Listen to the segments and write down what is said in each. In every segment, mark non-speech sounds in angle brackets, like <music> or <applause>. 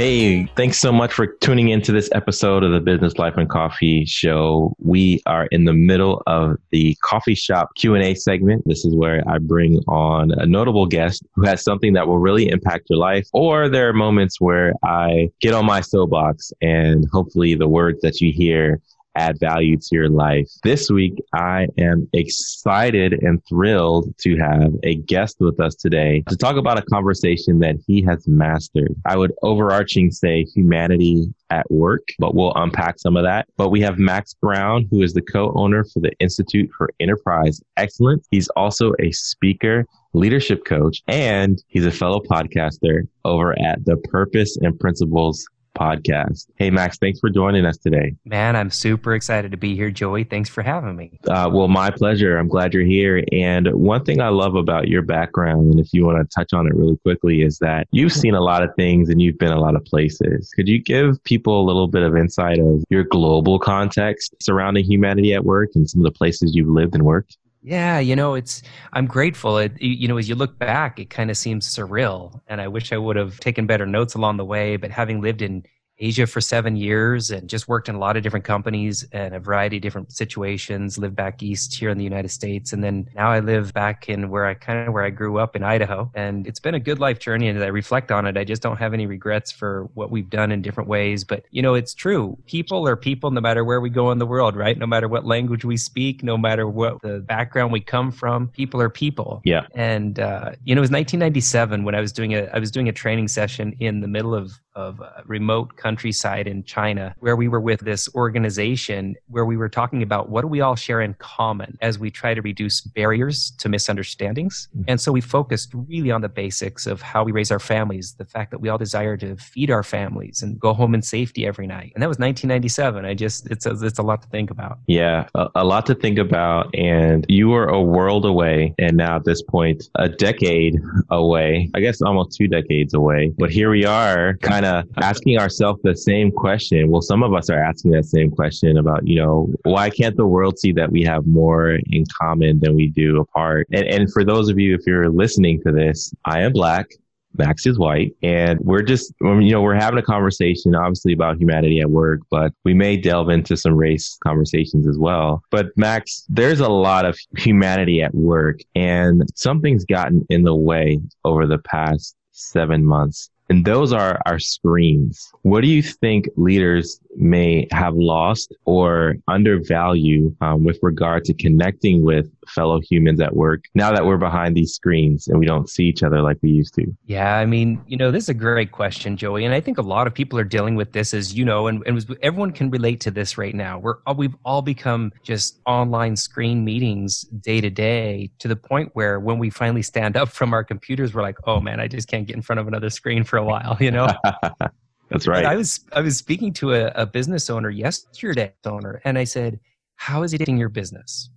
Hey, thanks so much for tuning into this episode of the Business Life and Coffee show. We are in the middle of the coffee shop Q&A segment. This is where I bring on a notable guest who has something that will really impact your life or there are moments where I get on my soapbox and hopefully the words that you hear add value to your life. This week, I am excited and thrilled to have a guest with us today to talk about a conversation that he has mastered. I would overarching say humanity at work, but we'll unpack some of that. But we have Max Brown, who is the co-owner for the Institute for Enterprise Excellence. He's also a speaker leadership coach, and he's a fellow podcaster over at the Purpose and Principles podcast. Hey, Max, thanks for joining us today. Man, I'm super excited to be here, Joey. Thanks for having me. Uh, well, my pleasure. I'm glad you're here. And one thing I love about your background, and if you want to touch on it really quickly, is that you've seen a lot of things and you've been a lot of places. Could you give people a little bit of insight of your global context surrounding humanity at work and some of the places you've lived and worked? Yeah, you know, it's I'm grateful. It, you know, as you look back, it kind of seems surreal, and I wish I would have taken better notes along the way. But having lived in Asia for seven years and just worked in a lot of different companies and a variety of different situations. Lived back east here in the United States, and then now I live back in where I kind of where I grew up in Idaho. And it's been a good life journey. And as I reflect on it, I just don't have any regrets for what we've done in different ways. But you know, it's true. People are people, no matter where we go in the world, right? No matter what language we speak, no matter what the background we come from, people are people. Yeah. And uh, you know, it was 1997 when I was doing a I was doing a training session in the middle of of remote countryside in China, where we were with this organization where we were talking about what do we all share in common as we try to reduce barriers to misunderstandings. Mm-hmm. And so we focused really on the basics of how we raise our families, the fact that we all desire to feed our families and go home in safety every night. And that was 1997. I just, it's a, it's a lot to think about. Yeah, a, a lot to think about. And you were a world away. And now at this point, a decade away, I guess almost two decades away. But here we are, kind kind of asking ourselves the same question. Well, some of us are asking that same question about, you know, why can't the world see that we have more in common than we do apart? And, and for those of you, if you're listening to this, I am black. Max is white and we're just, um, you know, we're having a conversation obviously about humanity at work, but we may delve into some race conversations as well. But Max, there's a lot of humanity at work and something's gotten in the way over the past seven months. And those are our screens. What do you think leaders may have lost or undervalue um, with regard to connecting with fellow humans at work now that we're behind these screens and we don't see each other like we used to? Yeah, I mean, you know, this is a great question, Joey. And I think a lot of people are dealing with this, as you know, and, and everyone can relate to this right now. We're, we've all become just online screen meetings day to day to the point where when we finally stand up from our computers, we're like, oh man, I just can't get in front of another screen for a while, you know? <laughs> That's right. And I was I was speaking to a, a business owner yesterday, owner, and I said, "How is it in your business?"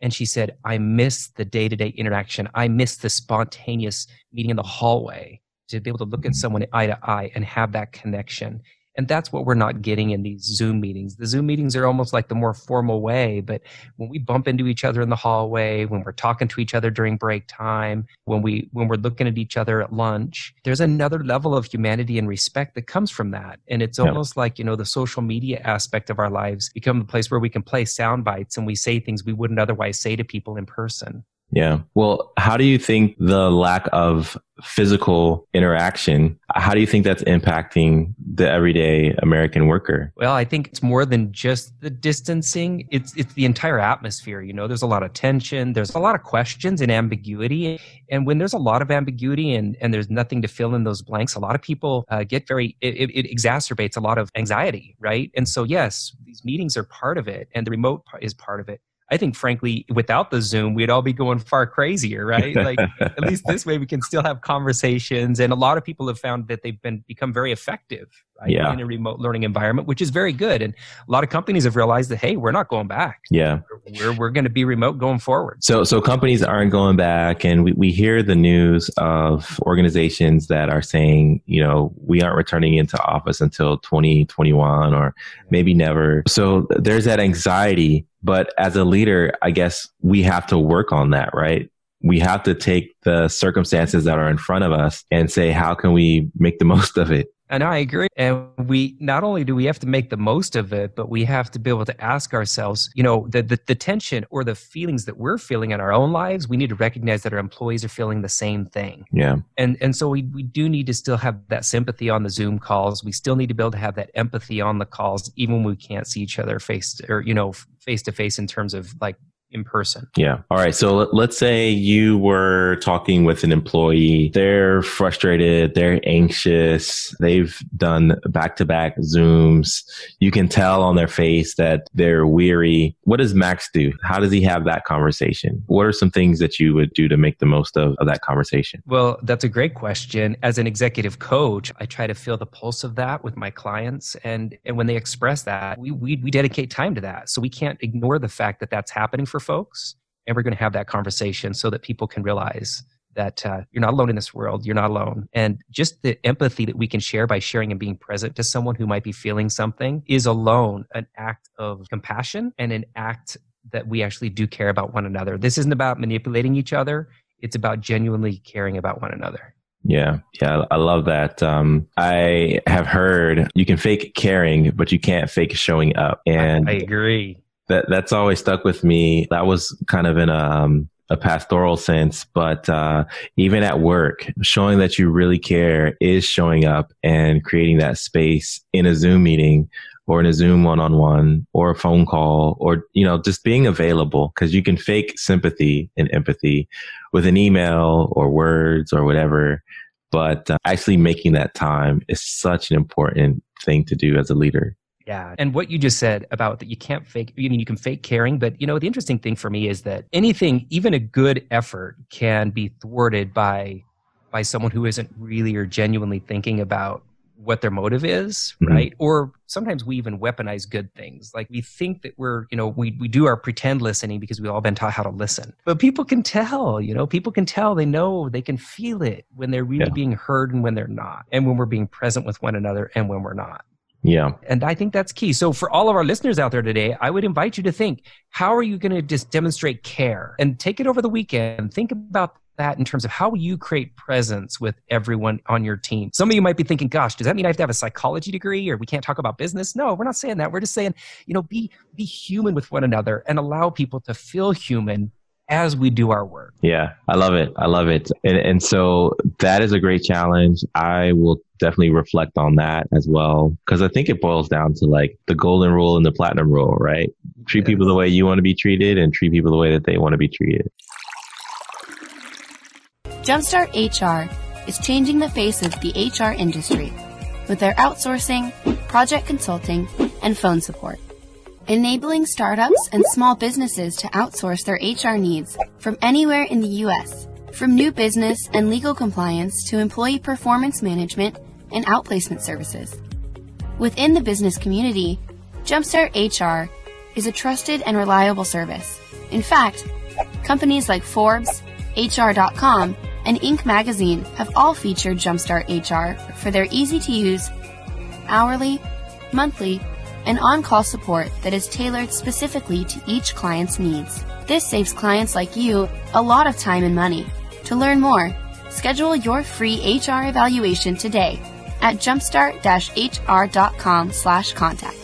And she said, "I miss the day to day interaction. I miss the spontaneous meeting in the hallway to be able to look at mm. someone eye to eye and have that connection." And that's what we're not getting in these Zoom meetings. The Zoom meetings are almost like the more formal way, but when we bump into each other in the hallway, when we're talking to each other during break time, when we when we're looking at each other at lunch, there's another level of humanity and respect that comes from that. And it's almost yeah. like, you know, the social media aspect of our lives become the place where we can play sound bites and we say things we wouldn't otherwise say to people in person. Yeah. Well, how do you think the lack of physical interaction, how do you think that's impacting the everyday American worker? Well, I think it's more than just the distancing. It's it's the entire atmosphere, you know. There's a lot of tension, there's a lot of questions and ambiguity. And when there's a lot of ambiguity and and there's nothing to fill in those blanks, a lot of people uh, get very it, it, it exacerbates a lot of anxiety, right? And so yes, these meetings are part of it and the remote is part of it I think, frankly, without the Zoom, we'd all be going far crazier, right? Like, <laughs> at least this way, we can still have conversations. And a lot of people have found that they've been become very effective right, yeah. in a remote learning environment, which is very good. And a lot of companies have realized that, hey, we're not going back. Yeah. We're, we're going to be remote going forward. So, so companies aren't going back. And we, we hear the news of organizations that are saying, you know, we aren't returning into office until 2021 or maybe never. So there's that anxiety. But as a leader, I guess we have to work on that, right? we have to take the circumstances that are in front of us and say, how can we make the most of it? And I agree. And we not only do we have to make the most of it, but we have to be able to ask ourselves, you know, the, the, the tension or the feelings that we're feeling in our own lives, we need to recognize that our employees are feeling the same thing. Yeah. And and so we, we do need to still have that sympathy on the Zoom calls. We still need to be able to have that empathy on the calls, even when we can't see each other face or, you know, face to face in terms of like in person. Yeah. All right. So let's say you were talking with an employee. They're frustrated. They're anxious. They've done back to back Zooms. You can tell on their face that they're weary. What does Max do? How does he have that conversation? What are some things that you would do to make the most of, of that conversation? Well, that's a great question. As an executive coach, I try to feel the pulse of that with my clients. And, and when they express that, we, we, we dedicate time to that. So we can't ignore the fact that that's happening for folks and we're going to have that conversation so that people can realize that uh, you're not alone in this world you're not alone and just the empathy that we can share by sharing and being present to someone who might be feeling something is alone an act of compassion and an act that we actually do care about one another this isn't about manipulating each other it's about genuinely caring about one another yeah, yeah, I love that. Um, I have heard you can fake caring, but you can't fake showing up. And I agree that that's always stuck with me. That was kind of in a um, a pastoral sense, but uh, even at work, showing that you really care is showing up and creating that space in a Zoom meeting or in a Zoom one-on-one or a phone call or you know just being available because you can fake sympathy and empathy with an email or words or whatever, but uh, actually making that time is such an important thing to do as a leader. Yeah. And what you just said about that you can't fake, I mean, you can fake caring, but you know, the interesting thing for me is that anything, even a good effort can be thwarted by, by someone who isn't really or genuinely thinking about what their motive is, mm-hmm. right? Or sometimes we even weaponize good things. Like we think that we're, you know, we, we do our pretend listening because we've all been taught how to listen. But people can tell, you know, people can tell, they know, they can feel it when they're really yeah. being heard and when they're not, and when we're being present with one another and when we're not. Yeah. And I think that's key. So for all of our listeners out there today, I would invite you to think, how are you going to just demonstrate care and take it over the weekend? Think about that in terms of how you create presence with everyone on your team. Some of you might be thinking, gosh, does that mean I have to have a psychology degree or we can't talk about business? No, we're not saying that. We're just saying, you know, be be human with one another and allow people to feel human as we do our work. Yeah, I love it. I love it. And, and so that is a great challenge. I will definitely reflect on that as well because I think it boils down to like the golden rule and the platinum rule, right? Treat people the way you want to be treated and treat people the way that they want to be treated. Jumpstart HR is changing the face of the HR industry with their outsourcing, project consulting, and phone support enabling startups and small businesses to outsource their HR needs from anywhere in the U.S., from new business and legal compliance to employee performance management and outplacement services. Within the business community, Jumpstart HR is a trusted and reliable service. In fact, companies like Forbes, HR.com, and Inc. magazine have all featured Jumpstart HR for their easy to use, hourly, monthly, and on-call support that is tailored specifically to each client's needs. This saves clients like you a lot of time and money. To learn more, schedule your free HR evaluation today at jumpstart-hr.com/contact.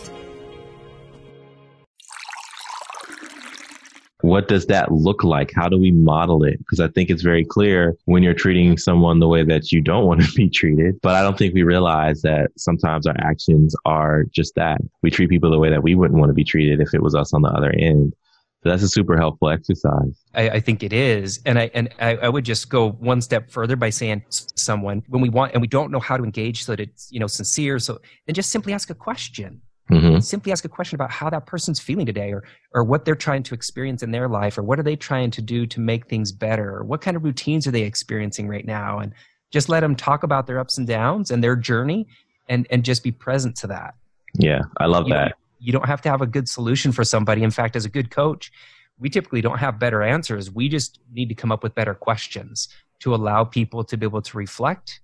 what does that look like? How do we model it? Because I think it's very clear when you're treating someone the way that you don't want to be treated. But I don't think we realize that sometimes our actions are just that. We treat people the way that we wouldn't want to be treated if it was us on the other end. So that's a super helpful exercise. I, I, think it is, and I and I, I, would just go one step further by saying someone when we want and we don't know how to engage so that it's you know sincere. So then just simply ask a question. Mm-hmm. Simply ask a question about how that person's feeling today or, or what they're trying to experience in their life or what are they trying to do to make things better or what kind of routines are they experiencing right now and just let them talk about their ups and downs and their journey and, and just be present to that. Yeah, I love you that. Know, you don't have to have a good solution for somebody. In fact, as a good coach, we typically don't have better answers. We just need to come up with better questions to allow people to be able to reflect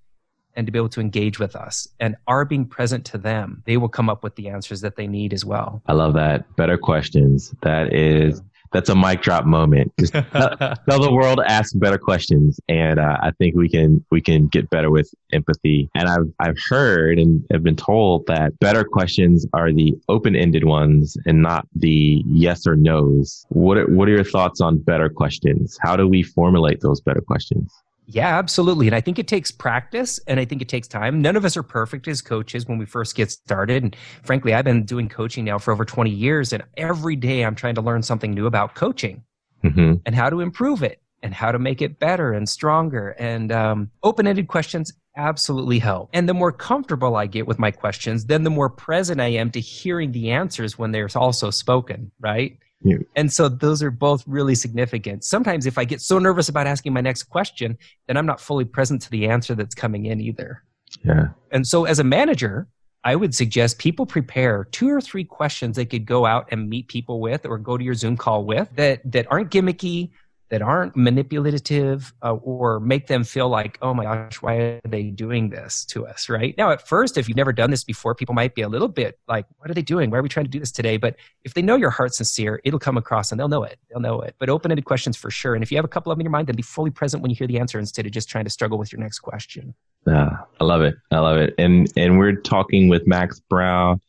and to be able to engage with us and our being present to them they will come up with the answers that they need as well i love that better questions that is that's a mic drop moment. Just <laughs> tell, tell the world ask better questions, and uh, I think we can we can get better with empathy. And I've I've heard and have been told that better questions are the open ended ones and not the yes or nos. What are, what are your thoughts on better questions? How do we formulate those better questions? Yeah, absolutely. And I think it takes practice and I think it takes time. None of us are perfect as coaches when we first get started. And frankly, I've been doing coaching now for over 20 years. And every day I'm trying to learn something new about coaching mm-hmm. and how to improve it and how to make it better and stronger. And um, open ended questions absolutely help. And the more comfortable I get with my questions, then the more present I am to hearing the answers when they're also spoken, right? Yeah. And so those are both really significant. Sometimes if I get so nervous about asking my next question, then I'm not fully present to the answer that's coming in either. Yeah. And so as a manager, I would suggest people prepare two or three questions they could go out and meet people with or go to your Zoom call with that that aren't gimmicky, that aren't manipulative uh, or make them feel like, oh my gosh, why are they doing this to us, right? Now, at first, if you've never done this before, people might be a little bit like, what are they doing? Why are we trying to do this today? But if they know your heart's sincere, it'll come across and they'll know it. They'll know it. But open ended questions for sure. And if you have a couple of them in your mind, then be fully present when you hear the answer instead of just trying to struggle with your next question. Yeah, I love it. I love it. And and we're talking with Max Brown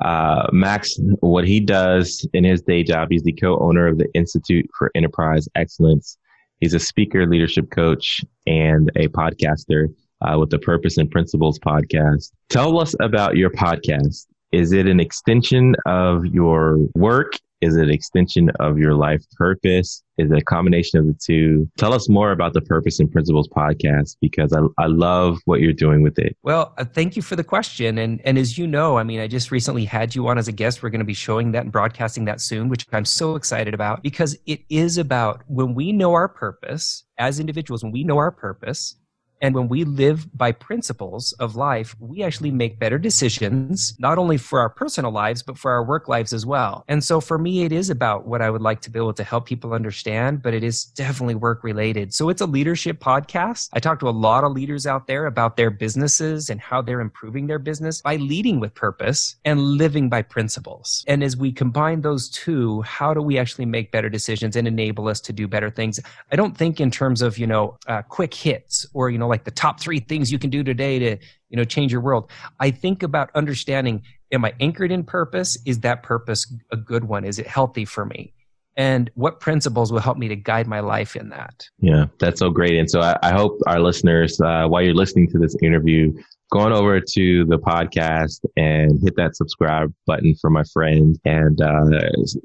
uh, Max, what he does in his day job, he's the co-owner of the Institute for Enterprise Excellence. He's a speaker, leadership coach, and a podcaster uh, with the Purpose and Principles podcast. Tell us about your podcast. Is it an extension of your work? Is it an extension of your life purpose? Is it a combination of the two? Tell us more about the Purpose and Principles podcast because I, I love what you're doing with it. Well, uh, thank you for the question. And, and as you know, I mean, I just recently had you on as a guest. We're going to be showing that and broadcasting that soon, which I'm so excited about because it is about when we know our purpose as individuals, when we know our purpose, and when we live by principles of life, we actually make better decisions, not only for our personal lives, but for our work lives as well. And so for me, it is about what I would like to be able to help people understand, but it is definitely work related. So it's a leadership podcast. I talk to a lot of leaders out there about their businesses and how they're improving their business by leading with purpose and living by principles. And as we combine those two, how do we actually make better decisions and enable us to do better things? I don't think in terms of, you know, uh, quick hits or, you know, like the top three things you can do today to you know change your world. I think about understanding am i anchored in purpose? Is that purpose a good one? Is it healthy for me? And what principles will help me to guide my life in that? Yeah that's so great. And so i, I hope our listeners uh, while you're listening to this interview going over to the podcast and hit that subscribe button for my friend and uh,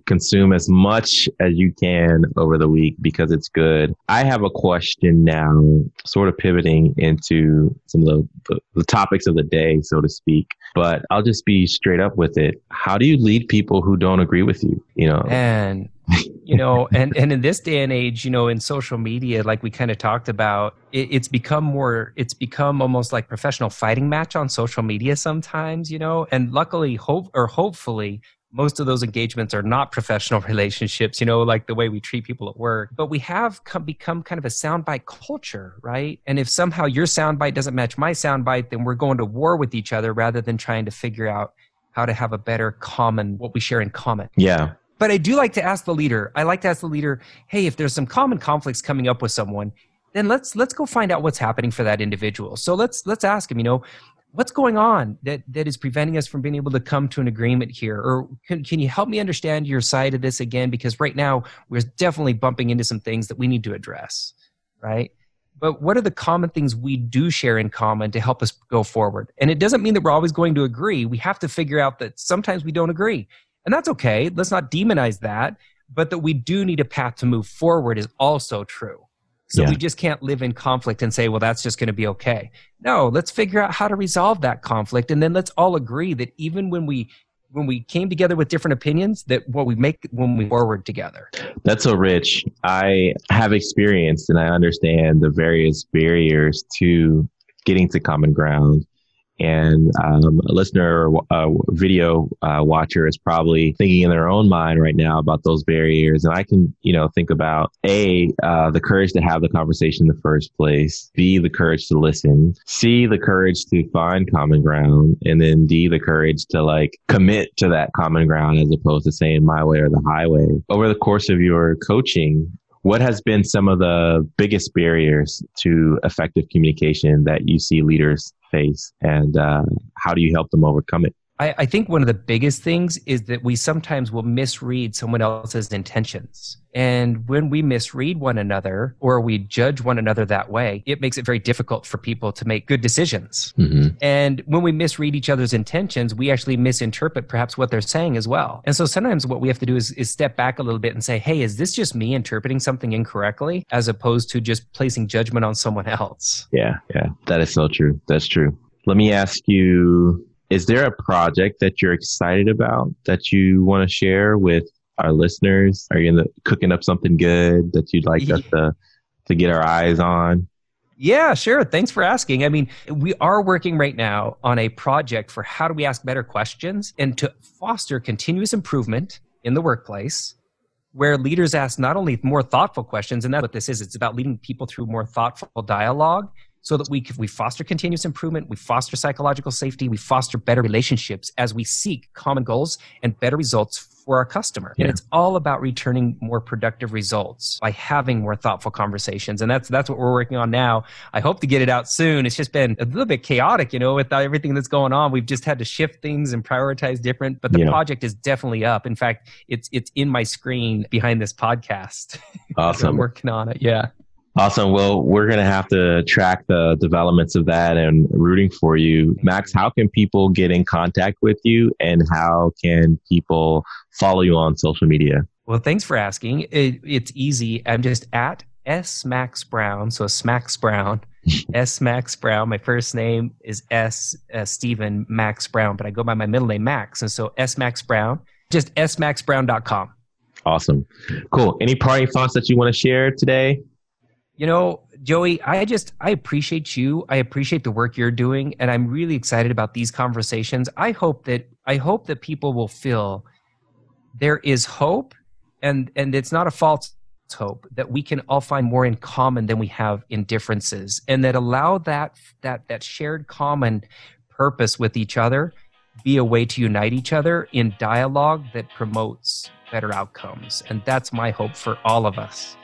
consume as much as you can over the week because it's good. I have a question now, sort of pivoting into some of the, the topics of the day, so to speak. But I'll just be straight up with it. How do you lead people who don't agree with you? You know, and you know <laughs> and and in this day and age you know in social media like we kind of talked about it, it's become more it's become almost like professional fighting match on social media sometimes you know and luckily hope or hopefully most of those engagements are not professional <laughs> relationships, you know, like the way we treat people at work. But we have come, become kind of a soundbite culture, right? And if somehow your soundbite doesn't match my soundbite, then we're going to war with each other rather than trying to figure out how to have a better common, what we share in common. Yeah. But I do like to ask the leader. I like to ask the leader, hey, if there's some common conflicts coming up with someone, then let's let's go find out what's happening for that individual. So let's let's ask him, you know, what's going on that that is preventing us from being able to come to an agreement here or can, can you help me understand your side of this again because right now we're definitely bumping into some things that we need to address right but what are the common things we do share in common to help us go forward and it doesn't mean that we're always going to agree we have to figure out that sometimes we don't agree and that's okay. Let's not demonize that. But that we do need a path to move forward is also true. So yeah. we just can't live in conflict and say, well, that's just going to be okay. No, let's figure out how to resolve that conflict. And then let's all agree that even when we when we came together with different opinions that what we make when we forward together that's so rich i have experienced and i understand the various barriers to getting to common ground And um, a listener or a video uh, watcher is probably thinking in their own mind right now about those barriers. And I can, you know, think about A, uh, the courage to have the conversation in the first place, B, the courage to listen, C, the courage to find common ground, and then D, the courage to like commit to that common ground as opposed to saying my way or the highway. Over the course of your coaching, what has been some of the biggest barriers to effective communication that you see leaders face, and uh, how do you help them overcome it? I, I, think one of the biggest things is that we sometimes will misread someone else's intentions. And when we misread one another or we judge one another that way, it makes it very difficult for people to make good decisions. Mm-hmm. And when we misread each other's intentions, we actually misinterpret perhaps what they're saying as well. And so sometimes what we have to do is, is step back a little bit and say, hey, is this just me interpreting something incorrectly as opposed to just placing judgment on someone else? Yeah, yeah, that is so true. That's true. Let me ask you is there a project that you're excited about that you want to share with our listeners? Are you the, cooking up something good that you'd like us to, to get our eyes on? Yeah, sure. Thanks for asking. I mean, we are working right now on a project for how do we ask better questions and to foster continuous improvement in the workplace where leaders ask not only more thoughtful questions, and that's what this is, it's about leading people through more thoughtful dialogue so that we, we foster continuous improvement, we foster psychological safety, we foster better relationships as we seek common goals and better results for our customer. Yeah. And it's all about returning more productive results by having more thoughtful conversations. And that's that's what we're working on now. I hope to get it out soon. It's just been a little bit chaotic, you know, with everything that's going on. We've just had to shift things and prioritize different, but the yeah. project is definitely up. In fact, it's it's in my screen behind this podcast. <laughs> Awesome. I'm working on it. Yeah. Awesome. Well, we're going to have to track the developments of that and rooting for you. Max, how can people get in contact with you and how can people follow you on social media? Well, thanks for asking. It, it's easy. I'm just at S Max Brown. So Smax Brown. <laughs> S Max Brown. My first name is S uh, Stephen Max Brown, but I go by my middle name Max. And so S Max Brown. Just smaxbrown.com. Awesome. Cool. Any party thoughts that you want to share today? You know, Joey, I just I appreciate you. I appreciate the work you're doing and I'm really excited about these conversations. I hope that I hope that people will feel there is hope and and it's not a false hope that we can all find more in common than we have in differences and that allow that that that shared common purpose with each other be a way to unite each other in dialogue that promotes better outcomes and that's my hope for all of us